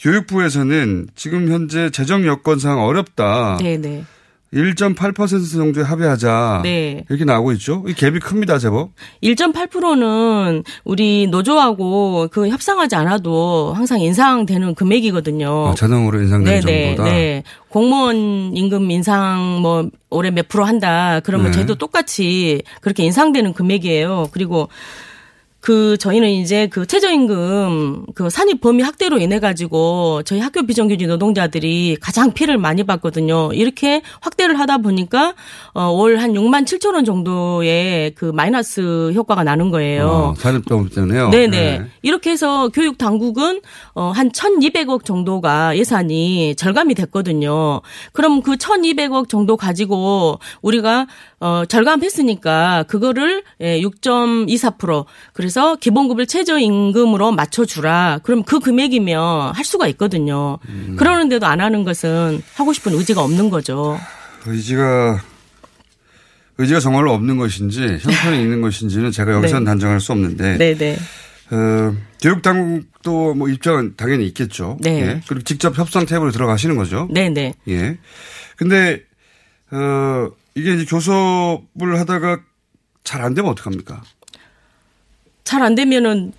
교육부에서는 지금 현재 재정 여건상 어렵다. 네, 네. 1.8% 정도에 합의하자. 네. 이렇게 나오고 있죠. 이 갭이 큽니다, 제법. 1.8%는 우리 노조하고 그 협상하지 않아도 항상 인상되는 금액이거든요. 어, 자동으로 인상되는 네네, 정도다. 네. 공무원 임금 인상 뭐 올해 몇 프로 한다. 그러면 네. 저희도 똑같이 그렇게 인상되는 금액이에요. 그리고 그 저희는 이제 그 최저임금 그 산입 범위 확대로 인해 가지고 저희 학교 비정규직 노동자들이 가장 피해를 많이 받거든요. 이렇게 확대를 하다 보니까 어월 한 6만 7천 원 정도의 그 마이너스 효과가 나는 거예요. 어, 때문에요. 네네. 네. 이렇게 해서 교육 당국은 어한 1,200억 정도가 예산이 절감이 됐거든요. 그럼 그 1,200억 정도 가지고 우리가 어 절감했으니까 그거를 예, 6.24% 그래서 기본급을 최저임금으로 맞춰 주라. 그럼 그 금액이면 할 수가 있거든요. 음. 그러는데도 안 하는 것은 하고 싶은 의지가 없는 거죠. 의지가 의지가 정말로 없는 것인지 형편이 [laughs] 있는 것인지는 제가 여기서는 네. 단정할 수 없는데 네네. 어, 교육 당국도 뭐 입장은 당연히 있겠죠. 네. 예. 그리고 직접 협상 테이블에 들어가시는 거죠. 네네. 예. 근데 어 이게 이제 교섭을 하다가 잘 안 되면 어떡합니까? 잘 안 되면은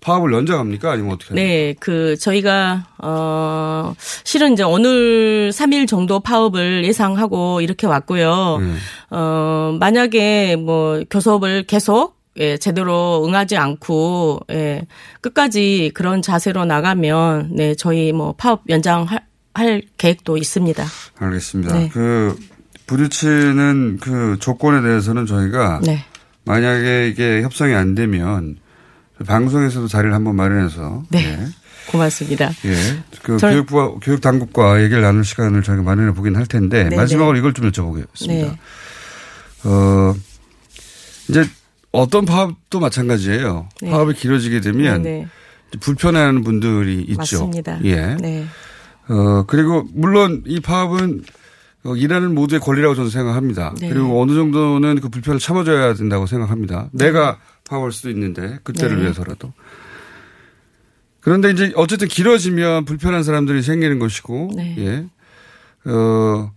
파업을 연장합니까? 아니면 어떻게? 합니까? 네, 그 저희가 어 실은 이제 오늘 3일 정도 파업을 예상하고 이렇게 왔고요. 네. 어 만약에 뭐 교섭을 계속 예, 제대로 응하지 않고 예, 끝까지 그런 자세로 나가면 네, 저희 뭐 파업 연장할 할 계획도 있습니다. 알겠습니다. 네. 그 부딪히는 그 조건에 대해서는 저희가 네. 만약에 이게 협상이 안 되면 방송에서도 자리를 한번 마련해서 네. 예. 고맙습니다. 예. 그 교육부와 교육 당국과 얘기를 나눌 시간을 저희가 마련해 보긴 할 텐데 네, 마지막으로 네. 이걸 좀 여쭤보겠습니다. 네. 어 이제 어떤 파업도 마찬가지예요. 네. 파업이 길어지게 되면 네, 네. 불편해하는 분들이 있죠. 맞습니다. 예. 네. 어, 그리고 물론 이 파업은 어, 일하는 모두의 권리라고 저는 생각합니다. 네. 그리고 어느 정도는 그 불편을 참아줘야 된다고 생각합니다. 내가 파업할 수도 있는데 그때를 네. 위해서라도. 그런데 이제 어쨌든 길어지면 불편한 사람들이 생기는 것이고, 네. 예. 어,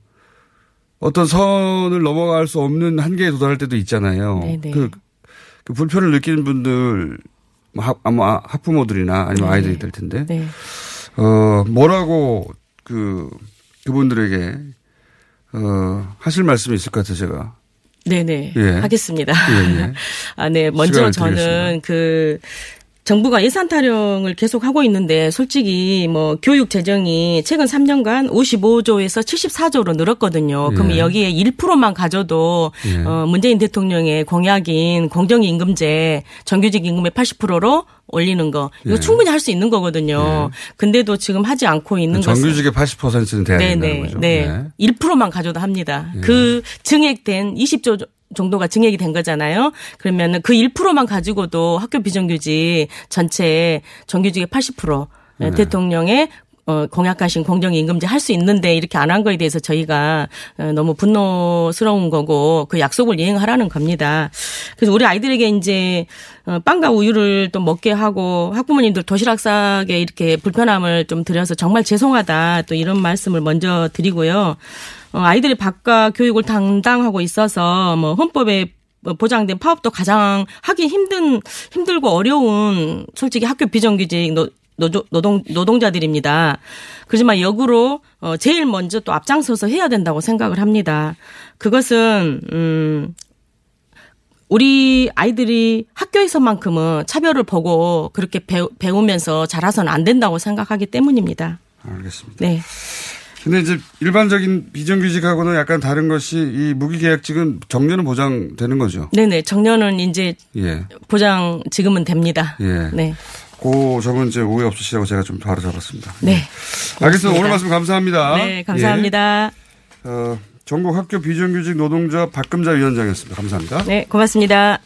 어떤 선을 넘어갈 수 없는 한계에 도달할 때도 있잖아요. 네, 네. 그, 그 불편을 느끼는 분들, 뭐 학- 아마 학부모들이나 아니면 네. 아이들이 될 텐데, 네. 어, 뭐라고 그, 그분들에게, 어, 하실 말씀이 있을 것 같아요, 제가. 네네. 예. 하겠습니다. 예, 예. [laughs] 아, 네. 먼저 저는 드리겠습니다. 그 정부가 예산 타령을 계속 하고 있는데 솔직히 뭐 교육 재정이 최근 3년간 55조에서 74조로 늘었거든요. 그럼 예. 여기에 1%만 가져도 예. 어 문재인 대통령의 공약인 공정 임금제 정규직 임금의 80%로 올리는 거 이거 예. 충분히 할 수 있는 거거든요. 근데도 지금 하지 않고 있는 것은 정규직의 80%는 돼야 된다는 네네. 거죠. 네. 1%만 가져도 합니다. 예. 그 증액된 20조 정도가 증액이 된 거잖아요. 그러면은 그 1%만 가지고도 학교 비정규직 전체 정규직의 80% 네. 대통령의 어, 공약하신 공정임금제 할 수 있는데 이렇게 안 한 거에 대해서 저희가 어, 너무 분노스러운 거고 그 약속을 이행하라는 겁니다. 그래서 우리 아이들에게 이제 어, 빵과 우유를 또 먹게 하고 학부모님들 도시락 싸게 이렇게 불편함을 좀 드려서 정말 죄송하다 또 이런 말씀을 먼저 드리고요. 어, 아이들이 밥과 교육을 담당하고 있어서 뭐 헌법에 보장된 파업도 가장 하기 힘든 힘들고 어려운 솔직히 학교 비정규직 노동, 노동자들입니다. 그렇지만 역으로 어, 제일 먼저 또 앞장서서 해야 된다고 생각을 합니다. 그것은 음 우리 아이들이 학교에서만큼은 차별을 보고 그렇게 배우, 배우면서 자라서는 안 된다고 생각하기 때문입니다. 알겠습니다. 네. 근데 이제 일반적인 비정규직하고는 약간 다른 것이 이 무기계약직은 정년은 보장되는 거죠. 네네. 정년은 이제 예. 보장 지금은 됩니다. 예. 네. 그 점은 이제 오해 없으시라고 제가 좀 바로 잡았습니다. 네. 네. 알겠습니다. 오늘 말씀 감사합니다. 네, 감사합니다. 예. 어, 전국 학교 비정규직 노동자 박금자 위원장이었습니다. 감사합니다. 네, 고맙습니다.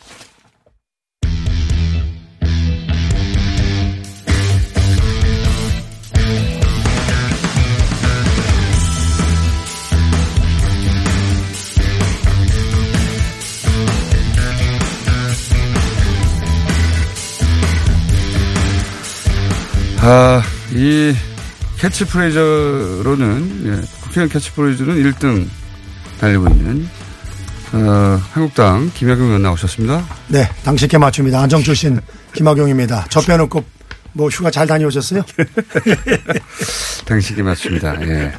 아, 이 캐치프레이저로는, 예, 국회의원 캐치프레이저는 1등 달리고 있는, 어, 한국당 김학용 의원 나오셨습니다. 네, 당신께 맞춥니다. 안정 출신 김학용입니다. 저 빼놓고 뭐 휴가 잘 다녀오셨어요? [laughs] 당신께 맞춥니다. 예.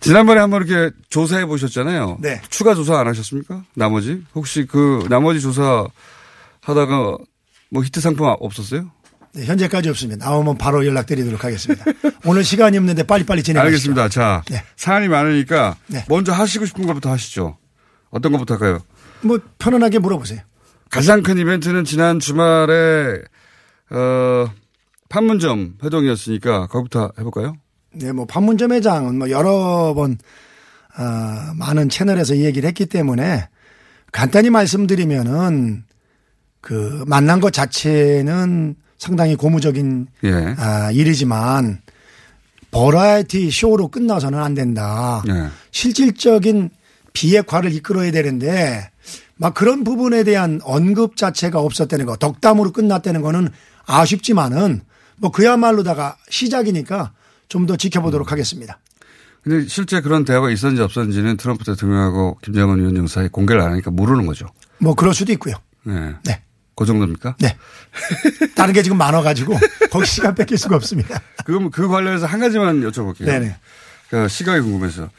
지난번에 한번 이렇게 조사해 보셨잖아요. 네. 추가 조사 안 하셨습니까? 나머지? 혹시 그 나머지 조사 하다가 뭐 히트 상품 없었어요? 네, 현재까지 없습니다. 나오면 바로 연락드리도록 하겠습니다. 오늘 시간이 없는데 빨리빨리 진행하시죠. 알겠습니다. 자, 네. 사안이 많으니까 네. 먼저 하시고 싶은 것부터 하시죠. 어떤 것부터 할까요? 뭐 편안하게 물어보세요. 가장 큰 이벤트는 지난 주말에 어, 판문점 회동이었으니까 거기부터 해볼까요? 네, 뭐 판문점 회장은 뭐 여러 번 어, 많은 채널에서 얘기를 했기 때문에 간단히 말씀드리면은 그 만난 것 자체는 상당히 고무적인 예. 아, 일이지만 버라이티 쇼로 끝나서는 안 된다. 예. 실질적인 비핵화를 이끌어야 되는데 막 그런 부분에 대한 언급 자체가 없었다는 거, 덕담으로 끝났다는 거는 아쉽지만은 뭐 그야말로다가 시작이니까 좀 더 지켜보도록 음. 하겠습니다. 근데 실제 그런 대화가 있었는지 없었는지는 트럼프 대통령하고 김정은 위원장 사이 공개를 안 하니까 모르는 거죠. 뭐 그럴 수도 있고요. 네. 네. 그 정도입니까? 네. 다른 게 지금 많아가지고 거기 시간 뺏길 수가 없습니다. 그럼 그 관련해서 한 가지만 여쭤볼게요. 네네. 그 시각이 궁금해서.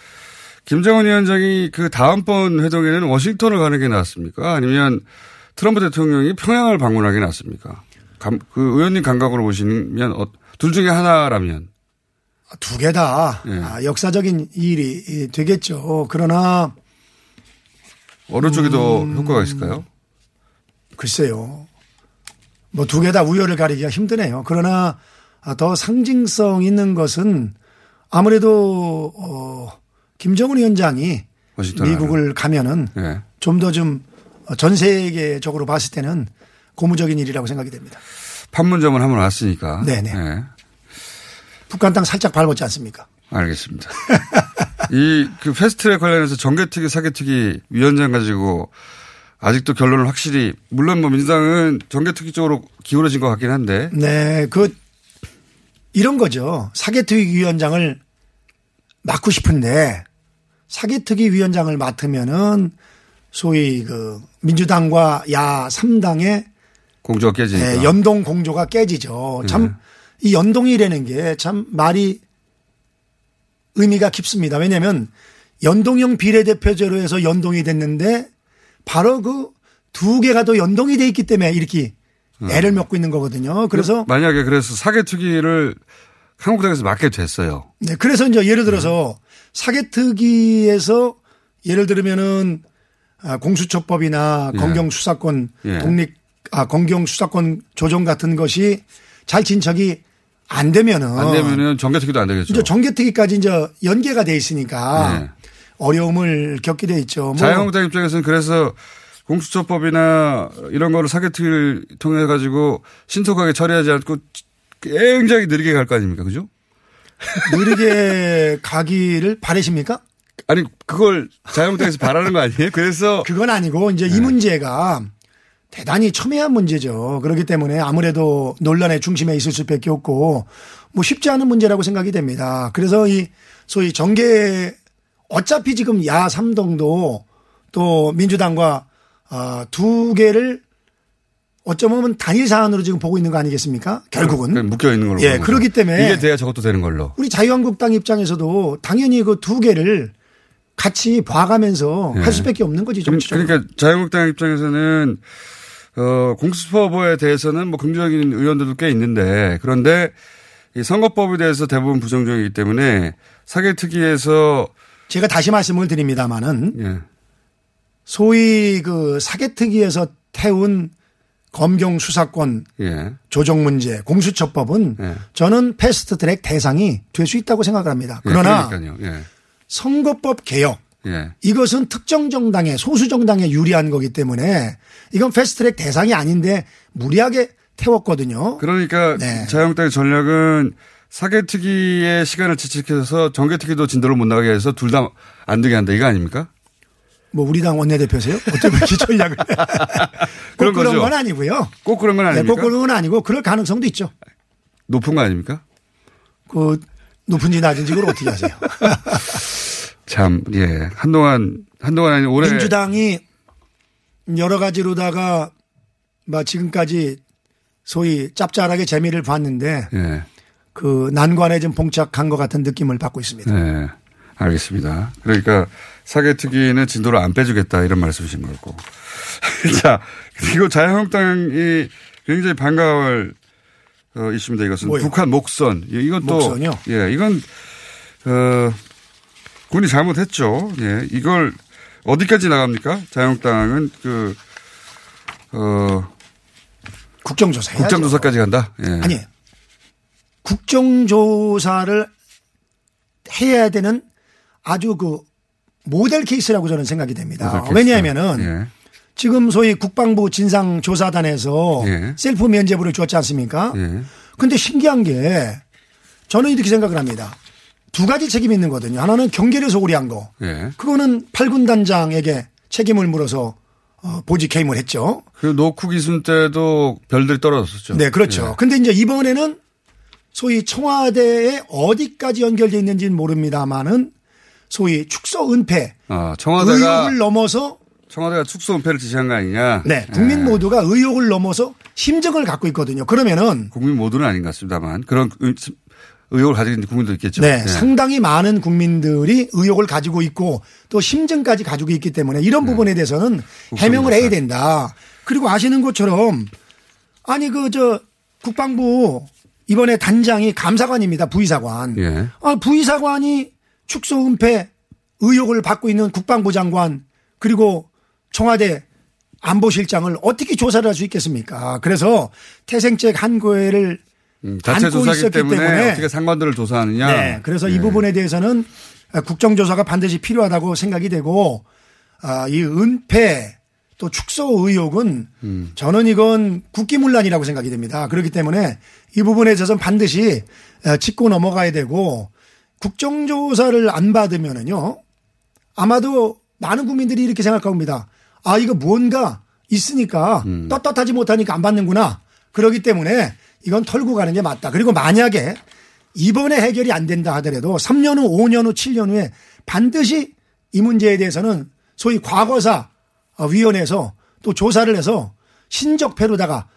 김정은 위원장이 그 다음번 회동에는 워싱턴을 가는 게 낫습니까? 아니면 트럼프 대통령이 평양을 방문하게 낫습니까? 감, 그 의원님 감각으로 보시면 어, 둘 중에 하나라면 두 개다 네. 아, 역사적인 일이 되겠죠. 그러나 어느 쪽이 더 음... 효과가 있을까요? 글쎄요. 뭐 두 개 다 우열을 가리기가 힘드네요. 그러나 더 상징성 있는 것은 아무래도 어 김정은 위원장이 미국을 가면은 네. 좀더 좀전 세계적으로 봤을 때는 고무적인 일이라고 생각이 됩니다. 판문점을 한번 왔으니까. 네네. 네. 북한 땅 살짝 밟았지 않습니까? 알겠습니다. [laughs] 이 그 패스트트랙 관련해서 정개특위 사개특위 위원장 가지고 아직도 결론을 확실히 물론 뭐 민주당은 정개특위 쪽으로 기울어진 것 같긴 한데. 네, 그 이런 거죠. 사개특위 위원장을 맡고 싶은데 사개특위 위원장을 맡으면은 소위 그 민주당과 야 3당의 공조가 깨지니까. 네, 연동 공조가 깨지죠. 참이 네. 연동이라는 게 참 말이 의미가 깊습니다. 왜냐하면 연동형 비례대표제로 해서 연동이 됐는데 바로 그 두 개가 더 연동이 돼 있기 때문에 이렇게 음. 애를 먹고 있는 거거든요. 그래서 만약에 그래서 사개특위를 한국당에서 맡게 됐어요. 네. 그래서 이제 예를 들어서 네. 사개특위에서 예를 들면은 아, 공수처법이나 예. 검경수사권 예. 독립 아 검경수사권 조정 같은 것이 잘 진척이 안 되면은 안 되면은 정개특위도 안 되겠죠. 이제 정개특위까지 이제 연계가 돼 있으니까 네. 어려움을 겪게 돼 있죠. 뭐 자유한국당 입장에서는 그래서 공수처법이나 이런 거를 사개특위를 통해 가지고 신속하게 처리하지 않고 굉장히 느리게 갈 거 아닙니까? 그죠? [laughs] 느리게 가기를 바라십니까? 아니, 그걸 자유한국당에서 바라는 거 아니에요? 그래서. [laughs] 그건 아니고 이제 네. 이 문제가 대단히 첨예한 문제죠. 그렇기 때문에 아무래도 논란의 중심에 있을 수밖에 없고 뭐 쉽지 않은 문제라고 생각이 됩니다. 그래서 이 소위 정계 어차피 지금 야 삼동도 또 민주당과 어, 두 개를 어쩌면 단일 사안으로 지금 보고 있는 거 아니겠습니까? 결국은 묶여 있는 걸로. 예, 그렇기 때문에 이게 돼야 저것도 되는 걸로. 우리 자유한국당 입장에서도 당연히 그 두 개를 같이 봐가면서 예. 할 수밖에 없는 거지 정치적으로. 그러니까 자유한국당 입장에서는 어, 공수처법에 대해서는 뭐 긍정적인 의원들도 꽤 있는데 그런데 이 선거법에 대해서 대부분 부정적이기 때문에 사개특위에서 제가 다시 말씀을 드립니다마는 예. 소위 그 사개특위에서 태운 검경 수사권 예. 조정 문제 공수처법은 예. 저는 fast track 대상이 될 수 있다고 생각을 합니다. 예, 그러나 예, 선거법 개혁 예. 이것은 특정 정당에 소수 정당에 유리한 거기 때문에 이건 fast track 대상이 아닌데 무리하게 태웠거든요. 그러니까 네. 자유한국당의 전략은 사개특위의 시간을 지체해서 정개특위도 진도를 못 나가게 해서 둘 다 안 되게 한다 이거 아닙니까? 뭐 우리 당 원내대표세요? 어쩌면 그 전략을 꼭 그런 건 아니고요. 꼭 그런 건 아닙니까? 네, 꼭 그런 건 아니고 그럴 가능성도 있죠. 높은 거 아닙니까? 그 높은지 낮은지 그걸 어떻게 하세요? [laughs] 참, 예. 한동안, 한동안 아니 올해. 민주당이 여러 가지로다가 뭐 지금까지 소위 짭짤하게 재미를 봤는데 예. 그 난관에 좀 봉착한 것 같은 느낌을 받고 있습니다. 네. 알겠습니다. 그러니까 사개특위는 진도를 안 빼주겠다 이런 말씀이신 거고. [laughs] 자, 그리고 자유한국당이 굉장히 반가울 어, 있습니다. 이것은 뭐요? 북한 목선. 이것도 목선요? 예, 이건 어, 군이 잘못했죠. 예, 이걸 어디까지 나갑니까? 자유한국당은 그 어, 국정조사 국정조사까지 간다. 예. 아니 국정조사를 해야 되는 아주 그 모델 케이스라고 저는 생각이 됩니다. 왜냐하면은 예. 지금 소위 국방부 진상조사단에서 예. 셀프 면제부를 줬지 않습니까? 예. 근데 신기한 게 저는 이렇게 생각을 합니다. 두 가지 책임이 있는 거거든요. 하나는 경계를 소홀히 한 거. 예. 그거는 8군 단장에게 책임을 물어서 어, 보직 해임을 했죠. 그 노쿠 기순 때도 별들이 떨어졌었죠. 네, 그렇죠. 예. 근데 이제 이번에는 소위 청와대에 어디까지 연결되어 있는지는 모릅니다만은 소위 축소 은폐 아, 청와대가 의혹을 넘어서 청와대가 축소 은폐를 지시한 거 아니냐? 네, 국민 네. 모두가 의혹을 넘어서 심정을 갖고 있거든요. 그러면은 국민 모두는 아닌 것 같습니다만 그런 의혹을 가지고 있는 국민도 있겠죠. 네, 네, 상당히 많은 국민들이 의혹을 가지고 있고 또 심정까지 가지고 있기 때문에 이런 네. 부분에 대해서는 해명을 해야 된다. 그리고 아시는 것처럼 아니 그 저 국방부 이번에 단장이 감사관입니다. 부의사관. 예. 아, 부의사관이 축소 은폐 의혹을 받고 있는 국방부 장관 그리고 청와대 안보실장을 어떻게 조사를 할 수 있겠습니까? 그래서 태생적 한거회를 음, 자체 조사기 때문에, 때문에, 어떻게 상관들을 조사하느냐. 네. 그래서 네. 이 부분에 대해서는 국정조사가 반드시 필요하다고 생각이 되고 아, 이 은폐 또 축소 의혹은 음. 저는 이건 국기문란이라고 생각이 됩니다. 그렇기 때문에 이 부분에 있어서는 반드시 짚고 넘어가야 되고 국정조사를 안 받으면은요 아마도 많은 국민들이 이렇게 생각합니다. 아 이거 무언가 있으니까 음. 떳떳하지 못하니까 안 받는구나. 그러기 때문에 이건 털고 가는 게 맞다. 그리고 만약에 이번에 해결이 안 된다 하더라도 3년 후, 5년 후, 7년 후에 반드시 이 문제에 대해서는 소위 과거사 위원회에서 또 조사를 해서 신적폐로다가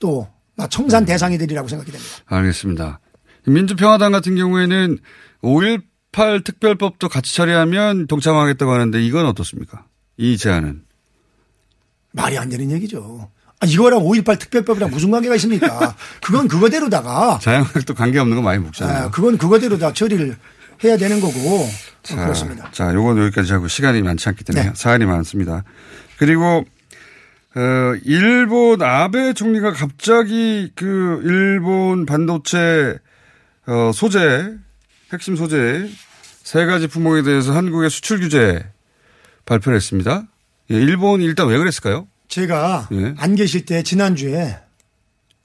또 청산 대상이 되리라고 생각이 됩니다. 알겠습니다. 민주평화당 같은 경우에는 5.18 특별법도 같이 처리하면 동참하겠다고 하는데 이건 어떻습니까? 이 제안은. 말이 안 되는 얘기죠. 아, 이거랑 5.18 특별법이랑 무슨 관계가 있습니까? [laughs] 그건 그거대로다가. 자영학도 관계없는 거 많이 묵잖아요. 아, 그건 그거대로 다 처리를 해야 되는 거고. 자, 그렇습니다. 자, 요건 여기까지 하고 시간이 많지 않기 때문에 네. 사안이 많습니다. 그리고 어, 일본 아베 총리가 갑자기 그 일본 반도체 어, 소재, 핵심 소재 세 가지 품목에 대해서 한국의 수출 규제 발표를 했습니다. 예, 일본이 일단 왜 그랬을까요? 제가 예. 안 계실 때 지난주에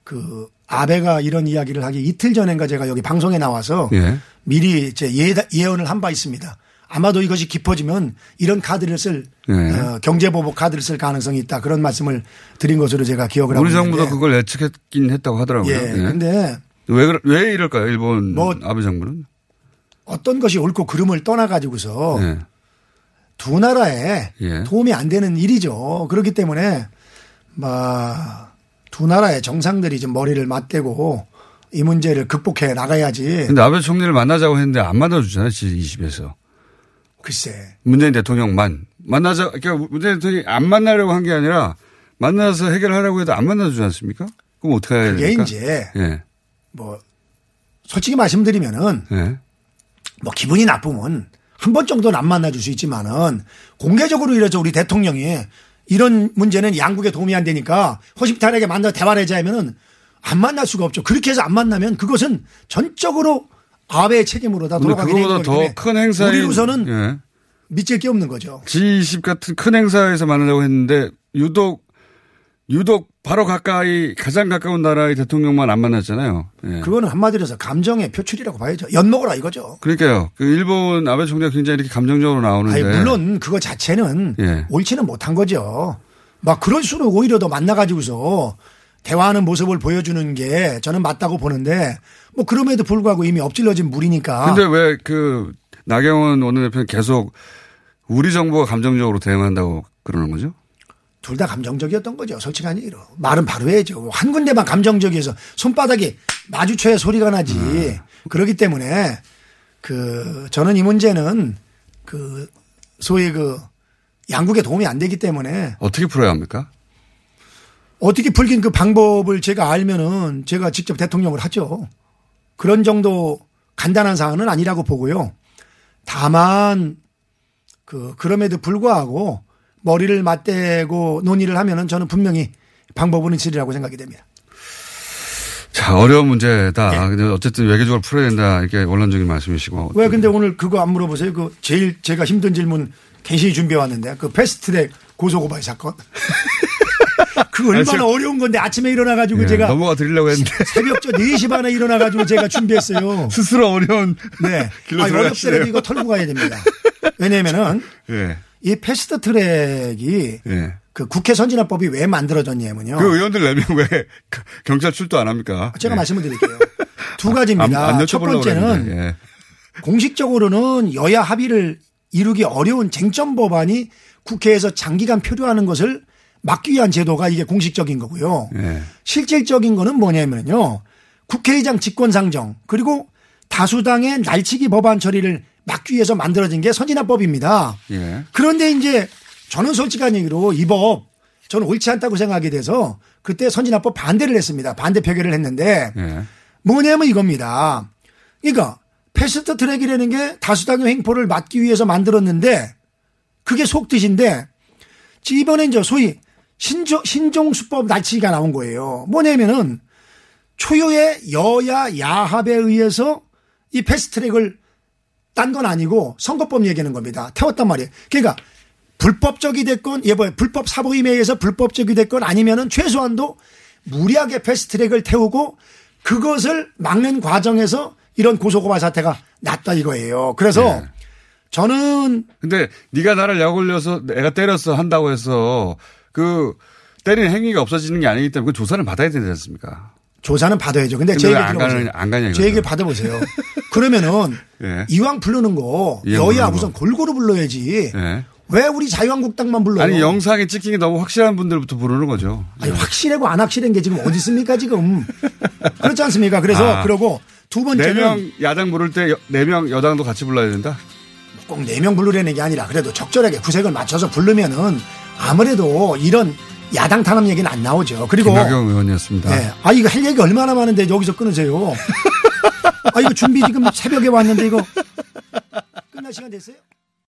그 아베가 이런 이야기를 하기 이틀 전인가 제가 여기 방송에 나와서 예. 미리 제 예, 예언을 한 바 있습니다. 아마도 이것이 깊어지면 이런 카드를 쓸 예. 어, 경제보복 카드를 쓸 가능성이 있다 그런 말씀을 드린 것으로 제가 기억을 하고 우리 있는데 정부도 그걸 예측했긴 했다고 하더라고요. 예. 근데 왜, 왜 이럴까요? 일본 뭐 아베 정부는? 어떤 것이 옳고 그름을 떠나 가지고서 예. 두 나라에 예. 도움이 안 되는 일이죠. 그렇기 때문에 막두 나라의 정상들이 좀 머리를 맞대고 이 문제를 극복해 나가야지. 근데 아베 총리를 만나자고 했는데 안 만나주잖아요. G20에서. 글쎄. 문재인 대통령만. 만나자, 그러니까 문재인 대통령이 안 만나려고 한 게 아니라 만나서 해결하라고 해도 안 만나주지 않습니까? 그럼 어떻게 해야 그게 됩니까? 이제 예. 뭐 솔직히 말씀드리면은 예. 뭐 기분이 나쁘면 한 번 정도는 안 만나줄 수 있지만은 공개적으로 이래서 우리 대통령이 이런 문제는 양국에 도움이 안 되니까 허심탄회하게 만나 대화를 하자 하면은 안 만날 수가 없죠. 그렇게 해서 안 만나면 그것은 전적으로 아베의 책임으로 다 돌아가게 되는 그거보다 거기 때문에 더큰 행사인 우리로서는 예. 믿을 게 없는 거죠. G20 같은 큰 행사에서 만나려고 했는데 유독 유독 바로 가까이 가장 가까운 나라의 대통령만 안 만났잖아요. 예. 그거는 한마디로 해서 감정의 표출이라고 봐야죠. 엿먹어라 이거죠. 그러니까요. 그 일본 아베 총리가 굉장히 이렇게 감정적으로 나오는데. 아니, 물론 그거 자체는 예. 옳지는 못한 거죠. 막 그럴수록 오히려 더 만나가지고서 대화하는 모습을 보여주는 게 저는 맞다고 보는데 뭐 그럼에도 불구하고 이미 엎질러진 물이니까. 근데 왜 그 나경원 원내대표는 계속 우리 정부가 감정적으로 대응한다고 그러는 거죠? 둘 다 감정적이었던 거죠. 솔직한 얘기로. 말은 바로 해야죠. 한 군데만 감정적이어서 손바닥이 마주쳐야 소리가 나지. 음. 그렇기 때문에 그 저는 이 문제는 그 소위 그 양국에 도움이 안 되기 때문에 어떻게 풀어야 합니까? 어떻게 풀긴 그 방법을 제가 알면은 제가 직접 대통령을 하죠. 그런 정도 간단한 사안은 아니라고 보고요. 다만 그 그럼에도 불구하고 머리를 맞대고 논의를 하면은 저는 분명히 방법은 있으리라고 생각이 됩니다. 자, 어려운 문제다. 예. 근데 어쨌든 외교적으로 풀어야 된다. 이게 원론적인 말씀이시고. 왜 근데 오늘 그거 안 물어보세요? 그 제일 제가 힘든 질문 괜시히 준비해 왔는데 그 패스트트랙 고소고발 사건. [laughs] 그 얼마나 아니, 어려운 건데 아침에 일어나가지고 예, 제가 넘어가 드리려고 했는데. 새벽 저 4시 반에 일어나가지고 제가 준비했어요. [laughs] 스스로 어려운. 네. [laughs] 길로 아, 들어가시네요. 어렵더라도 이거 털고 가야 됩니다. 왜냐면은 [laughs] 예. 이 패스트 트랙이 예. 그 국회 선진화법이 왜 만들어졌냐면요. 그 의원들 4명 왜그 경찰 출두 안 합니까? 제가 예. 말씀을 드릴게요. 두 가지입니다. 안, 안 첫 번째는 예. 공식적으로는 여야 합의를 이루기 어려운 쟁점 법안이 국회에서 장기간 표류하는 것을 막기 위한 제도가 이게 공식적인 거고요. 예. 실질적인 거는 뭐냐면요. 국회의장 직권상정 그리고 다수당의 날치기 법안 처리를 막기 위해서 만들어진 게 선진화법입니다. 예. 그런데 이제 저는 솔직한 얘기로 이 법 저는 옳지 않다고 생각이 돼서 그때 선진화법 반대를 했습니다. 반대 표결을 했는데 예. 뭐냐면 이겁니다. 그러니까 fast track이라는 게 다수당의 횡포를 막기 위해서 만들었는데 그게 속뜻인데 이번에 이제 소위 신종, 신종수법 날치기가 나온 거예요. 뭐냐면은 초유의 여야 야합에 의해서 이 패스트 트랙을 딴 건 아니고 선거법 얘기하는 겁니다. 태웠단 말이에요. 그러니까 불법적이 됐건 예, 뭐 불법 사보임에 의해서 불법적이 됐건 아니면은 최소한도 무리하게 패스트트랙을 태우고 그것을 막는 과정에서 이런 고소고발 사태가 났다 이거예요. 그래서 네. 저는 근데 네가 나를 약 올려서 내가 때렸어 한다고 해서 그 때리는 행위가 없어지는 게 아니기 때문에 그 조사를 받아야 되지 않습니까? 조사는 받아야죠. 근데, 근데 제왜 얘기 안 들어보세요. 안 가냐 제. 얘기 받아보세요. 그러면은 [laughs] 예. 이왕 부르는 거 이왕 여야 우선 거. 골고루 불러야지. 예. 왜 우리 자유한국당만 불러요? 아니 영상에 찍힌 게 너무 확실한 분들부터 부르는 거죠. 아니, 확실하고 안 확실한 게 지금 어디 있습니까 지금? 그렇지 않습니까? 그래서 아. 그러고 두 번째는 네 명 야당 부를 때 네 명 여당도 같이 불러야 된다. 꼭 네 명 부르려는 게 아니라 그래도 적절하게 구색을 맞춰서 부르면은 아무래도 이런 야당 탄압 얘기는 안 나오죠. 그리고 김학영 의원이었습니다. 네. 아 이거 할 얘기 얼마나 많은데 여기서 끊으세요. [laughs] 아 이거 준비 지금 새벽에 왔는데 이거 끝날 시간 됐어요?